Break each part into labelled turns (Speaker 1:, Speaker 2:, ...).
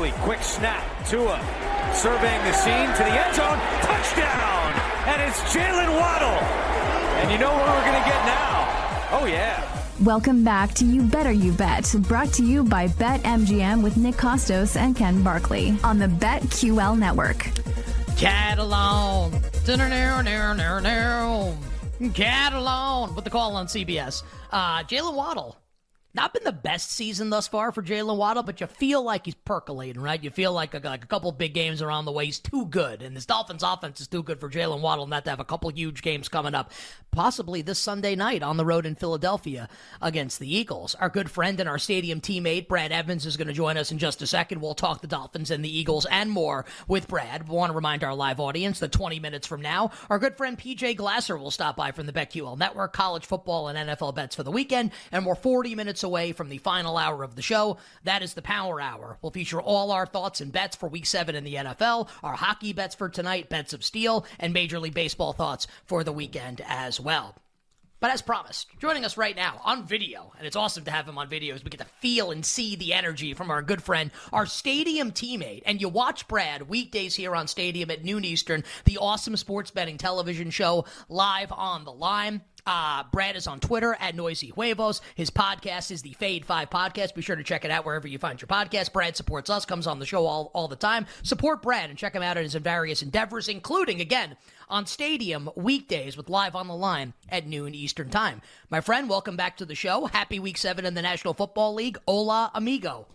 Speaker 1: Barkley, quick snap. Tua surveying the scene to the end zone. Touchdown! And it's Jalen Waddle. And you know what we're going to get now? Oh, yeah.
Speaker 2: Welcome back to You Better You Bet, brought to you by BetMGM with Nick Kostos and Ken Barkley on the BetQL network.
Speaker 3: Catalan. Catalan with the call on CBS. Uh, Jalen Waddle not been the best season thus far for Jalen Waddle, but you feel like he's percolating, right? You feel like a, like a couple big games around the way. He's too good, and this Dolphins offense is too good for Jalen Waddle not to have a couple huge games coming up, possibly this Sunday night on the road in Philadelphia against the Eagles. Our good friend and our stadium teammate Brad Evans is going to join us in just a second. We'll talk the Dolphins and the Eagles and more with Brad. We want to remind our live audience that 20 minutes from now, our good friend PJ Glasser will stop by from the BetQL Network, college football and NFL bets for the weekend, and we're 40 minutes minutes away from the final hour of the show. That is the Power Hour. We'll feature all our thoughts and bets for Week 7 in the NFL, our hockey bets for tonight, bets of steel, and Major League Baseball thoughts for the weekend as well. But as promised, joining us right now on video, and it's awesome to have him on video as we get to feel and see the energy from our good friend, our stadium teammate. And you watch Brad weekdays here on Stadium at noon Eastern, the awesome sports betting television show live on the line. Uh, Brad is on Twitter at Noisy Huevos. His podcast is the Fade 5 Podcast. Be sure to check it out wherever you find your podcast. Brad supports us, comes on the show all, all the time. Support Brad and check him out in his various endeavors, including, again, on Stadium weekdays with Live on the Line at noon Eastern Time. My friend, welcome back to the show. Happy Week 7 in the National Football League. Hola, amigo.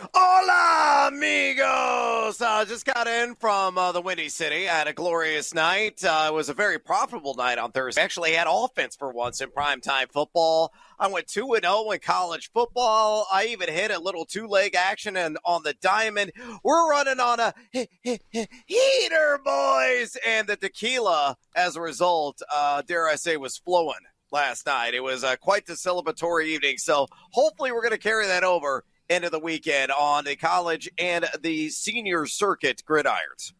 Speaker 4: Hola, amigos! Uh, just got in from uh, the Windy City. I had a glorious night. Uh, it was a very profitable night on Thursday. Actually, had offense for once in primetime football. I went 2 0 in college football. I even hit a little two leg action and on the diamond. We're running on a heater, boys! And the tequila, as a result, uh, dare I say, was flowing last night. It was uh, quite the celebratory evening. So hopefully, we're going to carry that over into the weekend on the college and the senior circuit gridirons.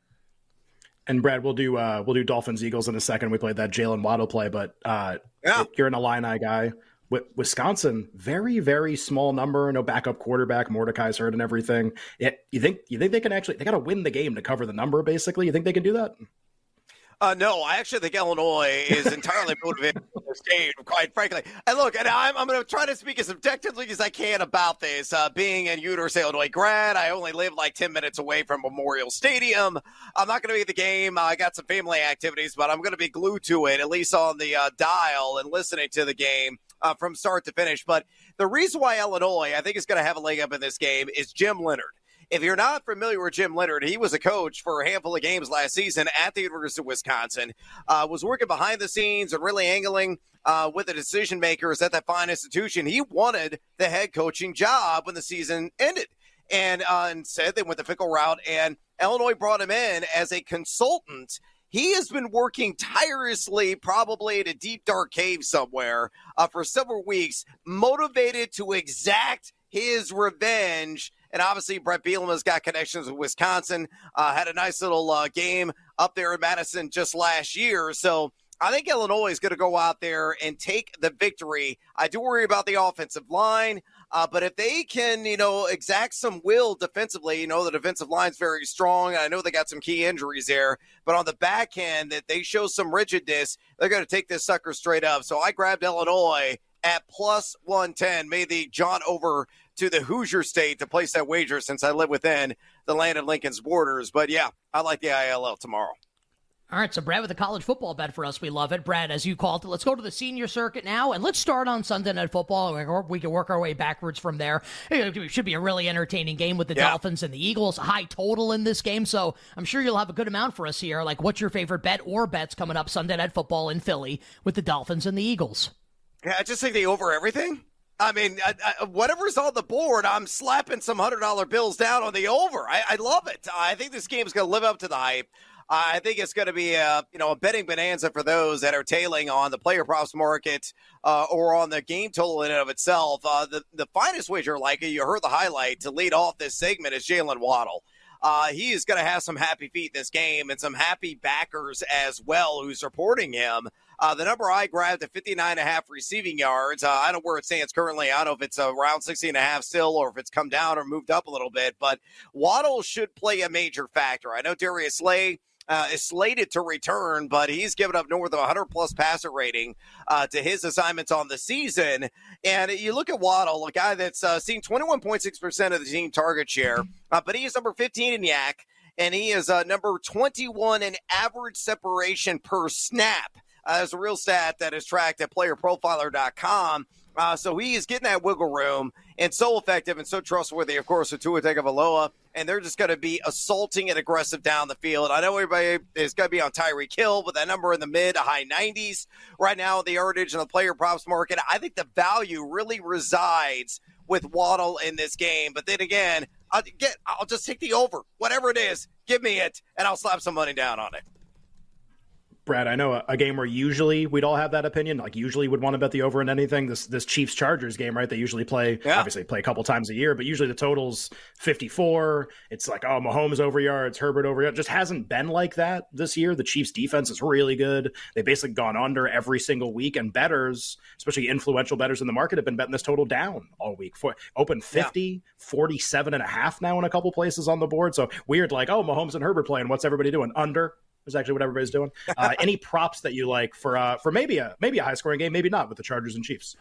Speaker 5: And Brad, we'll do uh, we'll do Dolphins Eagles in a second. We played that Jalen Waddle play, but uh, yeah. you're an Illini guy. Wisconsin, very very small number, no backup quarterback. Mordecai's hurt and everything. It, you think you think they can actually they got to win the game to cover the number? Basically, you think they can do that?
Speaker 4: Uh, no, I actually think Illinois is entirely motivated for this quite frankly. And look, and I'm, I'm going to try to speak as objectively as I can about this. Uh, being a University Illinois grad, I only live like 10 minutes away from Memorial Stadium. I'm not going to be at the game. I got some family activities, but I'm going to be glued to it, at least on the uh, dial and listening to the game. Uh, from start to finish. But the reason why Illinois, I think, is going to have a leg up in this game is Jim Leonhard. If you're not familiar with Jim Leonhard, he was a coach for a handful of games last season at the University of Wisconsin. Uh, was working behind the scenes and really angling uh, with the decision makers at that fine institution. He wanted the head coaching job when the season ended, and uh, instead they went the Fickell route. And Illinois brought him in as a consultant. He has been working tirelessly, probably in a deep dark cave somewhere, uh, for several weeks, motivated to exact his revenge and obviously, Bret Bielema's got connections with Wisconsin. Uh, had a nice little uh, game up there in Madison just last year. So I think Illinois is going to go out there and take the victory. I do worry about the offensive line. Uh, but if they can, you know, exact some will defensively, you know, the defensive line's very strong. I know they got some key injuries there, but on the back end, that they show some rigidness, they're going to take this sucker straight up. So I grabbed Illinois at plus 110. Made the John over to the Hoosier State to place that wager since I live within the land of Lincoln's borders. But yeah, I like the ILL tomorrow.
Speaker 3: All right, so Brad with a college football bet for us. We love it. Brad, as you called it, let's go to the senior circuit now and let's start on Sunday Night Football. We can work our way backwards from there. It should be a really entertaining game with the yeah. Dolphins and the Eagles. High total in this game, so I'm sure you'll have a good amount for us here. Like, what's your favorite bet or bets coming up Sunday Night Football in Philly with the Dolphins and the Eagles?
Speaker 4: Yeah, I just think they over everything. I mean, I, I, whatever's on the board, I'm slapping some hundred dollar bills down on the over. I, I love it. I think this game is going to live up to the hype. I think it's going to be a you know a betting bonanza for those that are tailing on the player props market uh, or on the game total in and of itself. Uh, the the finest wager, like you heard the highlight to lead off this segment, is Jalen Waddle. Uh, he is going to have some happy feet in this game and some happy backers as well who's supporting him. Uh, the number I grabbed at 59 and a half receiving yards. Uh, I don't know where it stands currently. I don't know if it's around 60 and a half still or if it's come down or moved up a little bit, but Waddle should play a major factor. I know Darius Slay uh, is slated to return, but he's given up north of 100 plus passer rating uh, to his assignments on the season. And you look at Waddle, a guy that's uh, seen 21.6% of the team target share, uh, but he is number 15 in YAC, and he is uh, number 21 in average separation per snap. Uh, there's a real stat that is tracked at playerprofiler.com. Uh, so he is getting that wiggle room and so effective and so trustworthy, of course, with Tua Tagovailoa. And they're just going to be assaulting and aggressive down the field. I know everybody is going to be on Tyreek Hill, but that number in the mid to high 90s right now, in the yardage and the player props market. I think the value really resides with Waddle in this game. But then again, I'll get I'll just take the over, whatever it is. Give me it, and I'll slap some money down on it.
Speaker 5: Brad, I know a, a, game where usually we'd all have that opinion. Like usually would want to bet the over in anything. This this Chiefs Chargers game, right? They usually play yeah. obviously play a couple times a year, but usually the totals 54. It's like, oh, Mahomes over yards, Herbert over yards. Just hasn't been like that this year. The Chiefs defense is really good. They've basically gone under every single week, and betters, especially influential betters in the market, have been betting this total down all week. For open 50, yeah. 47 and a half now in a couple places on the board. So weird, like, oh, Mahomes and Herbert playing. What's everybody doing? Under is actually what everybody's doing. Uh, any props that you like for uh, for maybe a maybe a high scoring game, maybe not with the Chargers and Chiefs.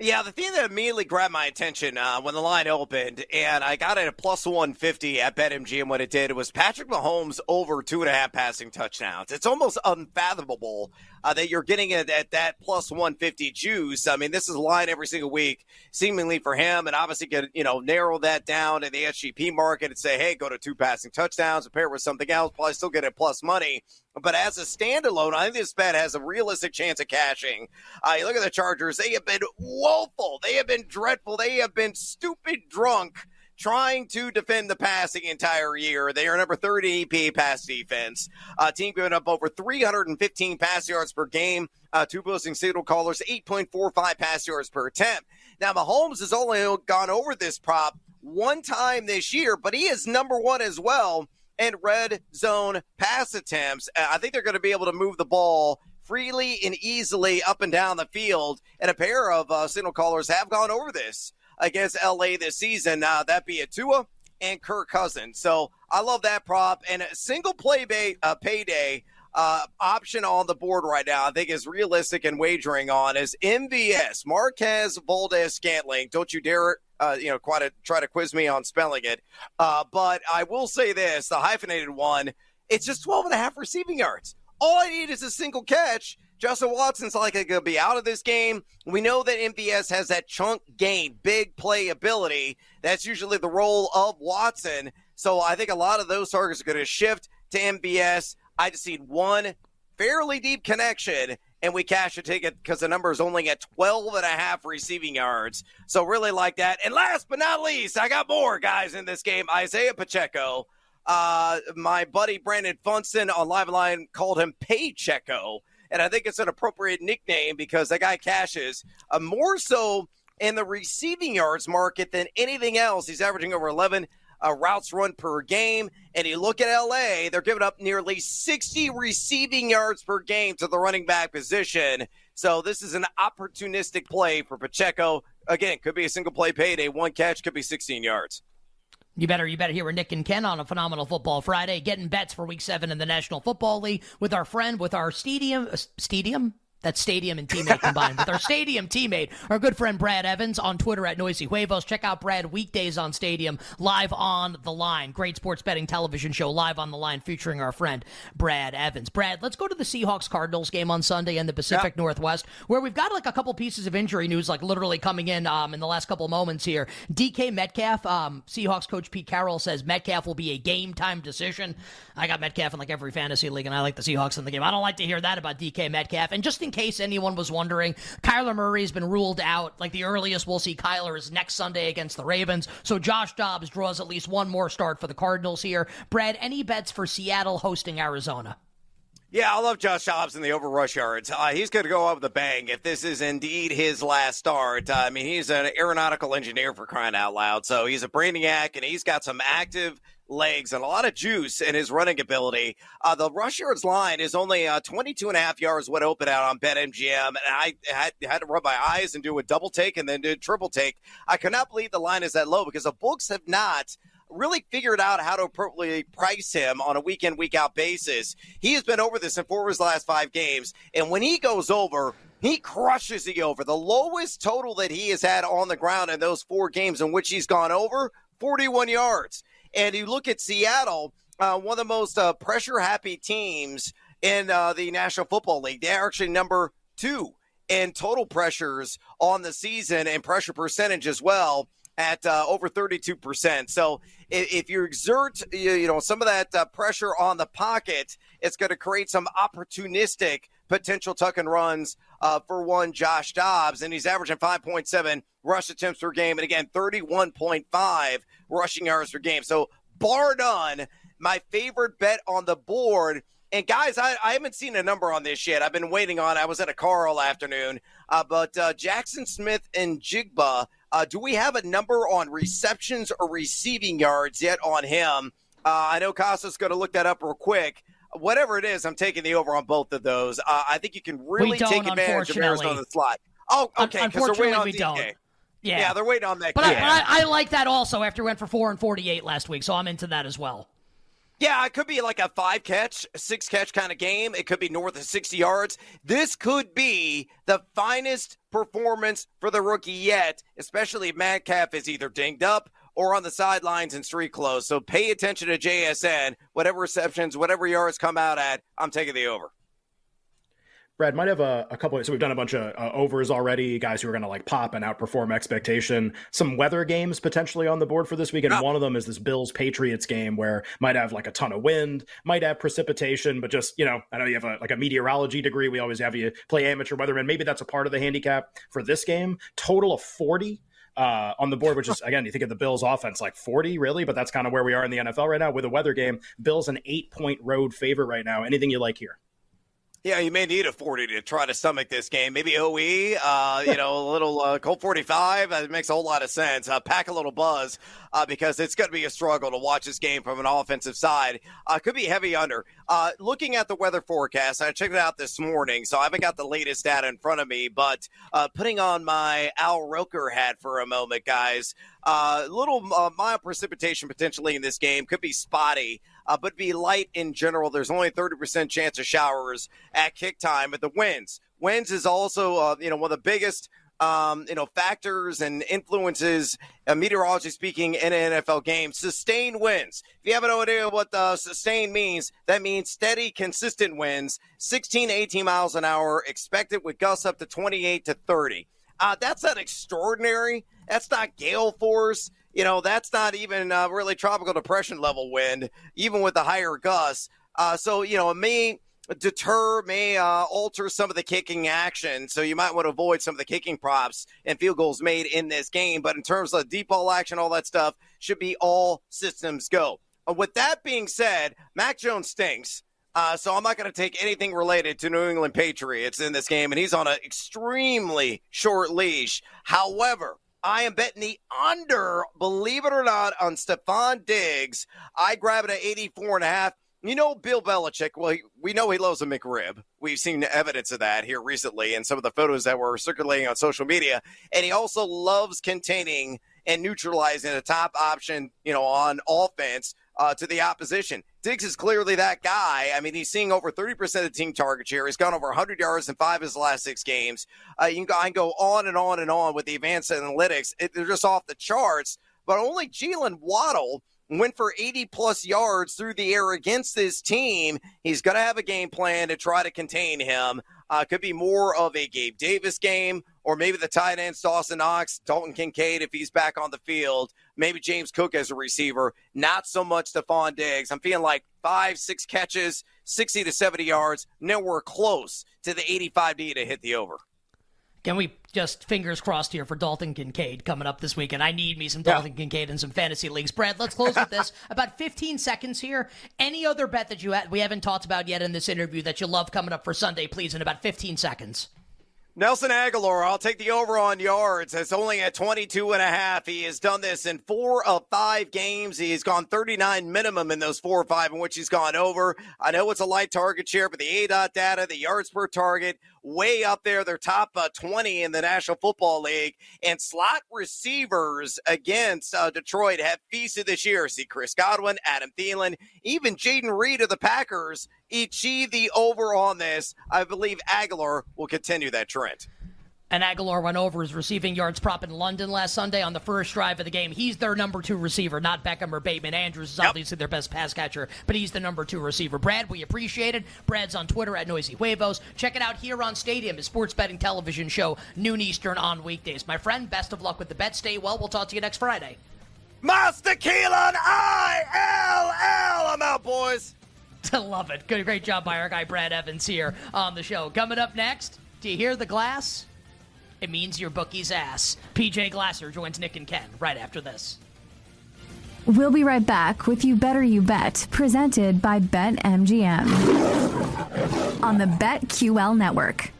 Speaker 4: Yeah, the thing that immediately grabbed my attention uh, when the line opened, and I got it at plus 150 at BetMGM What it did, was Patrick Mahomes over two and a half passing touchdowns. It's almost unfathomable uh, that you're getting it at that plus 150 juice. I mean, this is a line every single week, seemingly for him, and obviously could you know narrow that down in the SGP market and say, hey, go to two passing touchdowns, pair with something else, probably still get it plus money. But as a standalone, I think this bet has a realistic chance of cashing. Uh, you look at the Chargers; they have been woeful, they have been dreadful, they have been stupid drunk trying to defend the pass the entire year. They are number 30 EPA pass defense. Uh, team giving up over 315 pass yards per game. Uh, two posting signal callers, 8.45 pass yards per attempt. Now, Mahomes has only gone over this prop one time this year, but he is number one as well and red zone pass attempts. Uh, I think they're going to be able to move the ball freely and easily up and down the field. And a pair of uh, signal callers have gone over this against LA this season. Uh, that be a Tua and Kirk Cousins. So I love that prop and a single play bay, uh, payday. Uh, option on the board right now, I think is realistic and wagering on is MVS Marquez Valdes-Scantling. Don't you dare uh, you know, quite a, try to quiz me on spelling it. Uh, but I will say this the hyphenated one, it's just 12 and a half receiving yards. All I need is a single catch. Justin Watson's like going to be out of this game. We know that MVS has that chunk gain, big play ability. That's usually the role of Watson. So I think a lot of those targets are going to shift to MVS. I just need one fairly deep connection and we cash a ticket because the number is only at 12 and a half receiving yards. So really like that. And last but not least, I got more guys in this game. Isaiah Pacheco. Uh, my buddy Brandon Funston on Live Line called him Paycheco. And I think it's an appropriate nickname because that guy cashes uh, more so in the receiving yards market than anything else. He's averaging over 11 uh, routes run per game. And you look at LA, they're giving up nearly 60 receiving yards per game to the running back position. So this is an opportunistic play for Pacheco. Again, could be a single play payday, one catch, could be 16 yards.
Speaker 3: You better, you better hear Nick and Ken on a phenomenal football Friday, getting bets for Week Seven in the National Football League with our friend, with our stadium, uh, stadium, that stadium and teammate combined with our stadium teammate, our good friend Brad Evans on Twitter at Noisy Huevos. Check out Brad weekdays on Stadium, live on the line. Great sports betting television show, live on the line, featuring our friend Brad Evans. Brad, let's go to the Seahawks Cardinals game on Sunday in the Pacific Northwest, where we've got like a couple pieces of injury news, like literally coming in um, in the last couple moments here. DK Metcalf, um, Seahawks coach Pete Carroll says Metcalf will be a game time decision. I got Metcalf in like every fantasy league, and I like the Seahawks in the game. I don't like to hear that about DK Metcalf. And just in case anyone was wondering, Kyler Murray's been ruled out. Like the earliest we'll see Kyler is next Sunday against the Ravens. So Josh Dobbs draws at least one more start for the Cardinals here. Brad, any bets for Seattle hosting Arizona?
Speaker 4: Yeah, I love Josh Dobbs in the over rush yards. Uh, he's going to go up a bang if this is indeed his last start. Uh, I mean, he's an aeronautical engineer for crying out loud. So he's a brainiac and he's got some active legs and a lot of juice in his running ability. Uh, the rush yards line is only uh, 22 and a half yards what open out on BetMGM. And I had, had to rub my eyes and do a double take and then do a triple take. I cannot believe the line is that low because the books have not – really figured out how to appropriately price him on a week in, week out basis. He has been over this in four of his last five games. And when he goes over, he crushes the over. The lowest total that he has had on the ground in those four games in which he's gone over, 41 yards. And you look at Seattle, uh, one of the most uh, pressure happy teams in uh, the National Football League. They're actually number two in total pressures on the season and pressure percentage as well at uh, over 32%. So if, if you exert, you, you, know, some of that uh, pressure on the pocket, it's going to create some opportunistic potential tuck and runs uh, for one Josh Dobbs. And he's averaging 5.7 rush attempts per game. And again, 31.5 rushing yards per game. So bar none, my favorite bet on the board – and guys, I, I haven't seen a number on this yet. I've been waiting on. I was at a car all afternoon. Uh, but uh, Jaxon Smith-Njigba uh, do we have a number on receptions or receiving yards yet on him? Uh, I know Kostos going to look that up real quick. Whatever it is, I'm taking the over on both of those. Uh, I think you can really take advantage of Arizona slot. Oh, okay. Because they're waiting on we DK. don't. Yeah. yeah, they're waiting on that.
Speaker 3: But, I, but I, I, like that also after we went for four and forty-eight last week, so I'm into that as well.
Speaker 4: Yeah, it could be like a five catch, six catch kind of game. It could be north of 60 yards. This could be the finest performance for the rookie yet, especially if Metcalf is either dinged up or on the sidelines in street clothes. So pay attention to JSN. Whatever receptions, whatever yards come out at, I'm taking the over.
Speaker 5: Brad might have a, a couple. Of, so we've done a bunch of uh, overs already. Guys who are going to like pop and outperform expectation. Some weather games potentially on the board for this week, and one of them is this Bills Patriots game where might have like a ton of wind, might have precipitation, but just you know, I know you have a like a meteorology degree. We always have you play amateur weatherman. Maybe that's a part of the handicap for this game. Total of forty. Uh, on the board, which is again, you think of the Bills offense like 40, really, but that's kind of where we are in the NFL right now with a weather game. Bills an eight point road favorite right now. Anything you like here?
Speaker 4: Yeah, you may need a 40 to try to stomach this game. Maybe OE, uh, you know, a little uh, Colt 45. It makes a whole lot of sense. Uh, pack a little buzz uh, because it's going to be a struggle to watch this game from an offensive side. Uh, could be heavy under. Uh, looking at the weather forecast, I checked it out this morning, so I haven't got the latest data in front of me, but putting on my Al Roker hat for a moment, guys, a little mild precipitation potentially in this game. Could be spotty uh, but be light in general. There's only 30% chance of showers at kick time, but the winds. Winds is also, uh, you know, one of the biggest um, you know, factors and influences, uh, meteorology speaking, in an NFL game. Sustained winds. If you have no idea what the sustained means, that means steady, consistent winds, 16 to 18 miles an hour, expected with gusts up to 28 to 30. Uh, that's not extraordinary. That's not gale force you know, that's not even uh, really tropical depression level wind, even with the higher gusts. Uh, so, you know, it may deter, may uh, alter some of the kicking action. So you might want to avoid some of the kicking props and field goals made in this game. But in terms of deep ball action, all that stuff should be all systems go. Uh, with that being said, Mac Jones stinks. Uh, so I'm not going to take anything related to New England Patriots in this game, and he's on an extremely short leash. However, I am betting the under, believe it or not, on Stefon Diggs. I grab it at 84 and a half. You know, Bill Belichick, well, we know he loves a McRib. We've seen evidence of that here recently in some of the photos that were circulating on social media. And he also loves containing and neutralizing a top option, you know, on offense uh, to the opposition. Diggs is clearly that guy. I mean, he's seeing over 30% of the team target share. He's gone over 100 yards in five of his last six games. Uh, you can go, I can go on and on and on with the advanced analytics. It, they're just off the charts. But only Jalen Waddle went for 80 plus yards through the air against this team. He's going to have a game plan to try to contain him. Uh, could be more of a Gabe Davis game, or maybe the tight ends, Dawson Knox, Dalton Kincaid, if he's back on the field. Maybe James Cook as a receiver. Not so much Stefon Diggs. I'm feeling like five, six catches, 60 to 70 yards, nowhere close to the 85 D to hit the over.
Speaker 3: Can we just fingers crossed here for Dalton Kincaid coming up this weekend? I need me some Dalton yeah. Kincaid and some fantasy leagues. Brad, let's close with this. About 15 seconds here. Any other bet that you had, we haven't talked about yet in this interview that you love coming up for Sunday, please, in about 15 seconds.
Speaker 4: Nelson Agholor, I'll take the over on yards. It's only at 22 and a half. He has done this in four of five games. He's gone 39 minimum in those four or five in which he's gone over. I know it's a light target share, but the ADOT data, the yards per target, way up there. They're top uh, 20 in the National Football League. And slot receivers against uh, Detroit have feasted this year. See Chris Godwin, Adam Thielen, even Jayden Reed of the Packers achieve the over on this. I believe Agholor will continue that trend
Speaker 3: and Agholor went over his receiving yards prop in London last Sunday on the first drive of the game. He's their number two receiver, not Beckham or Bateman. Andrews is yep. obviously their best pass catcher, but he's the number two receiver. Brad, we appreciate it. Brad's on Twitter at Noisy Huevos. Check it out here on Stadium, his sports betting television show, noon Eastern on weekdays. My friend, best of luck with the bet. Stay well. We'll talk to you next Friday.
Speaker 4: Master Keelan, I-L-L. I'm out, boys.
Speaker 3: Love it. Good, great job by our guy Brad Evans here on the show. Coming up next, do you hear the glass? It means your bookie's ass. PJ Glasser joins Nick and Ken right after this.
Speaker 2: We'll be right back with You Better You Bet, presented by BetMGM on the BetQL network.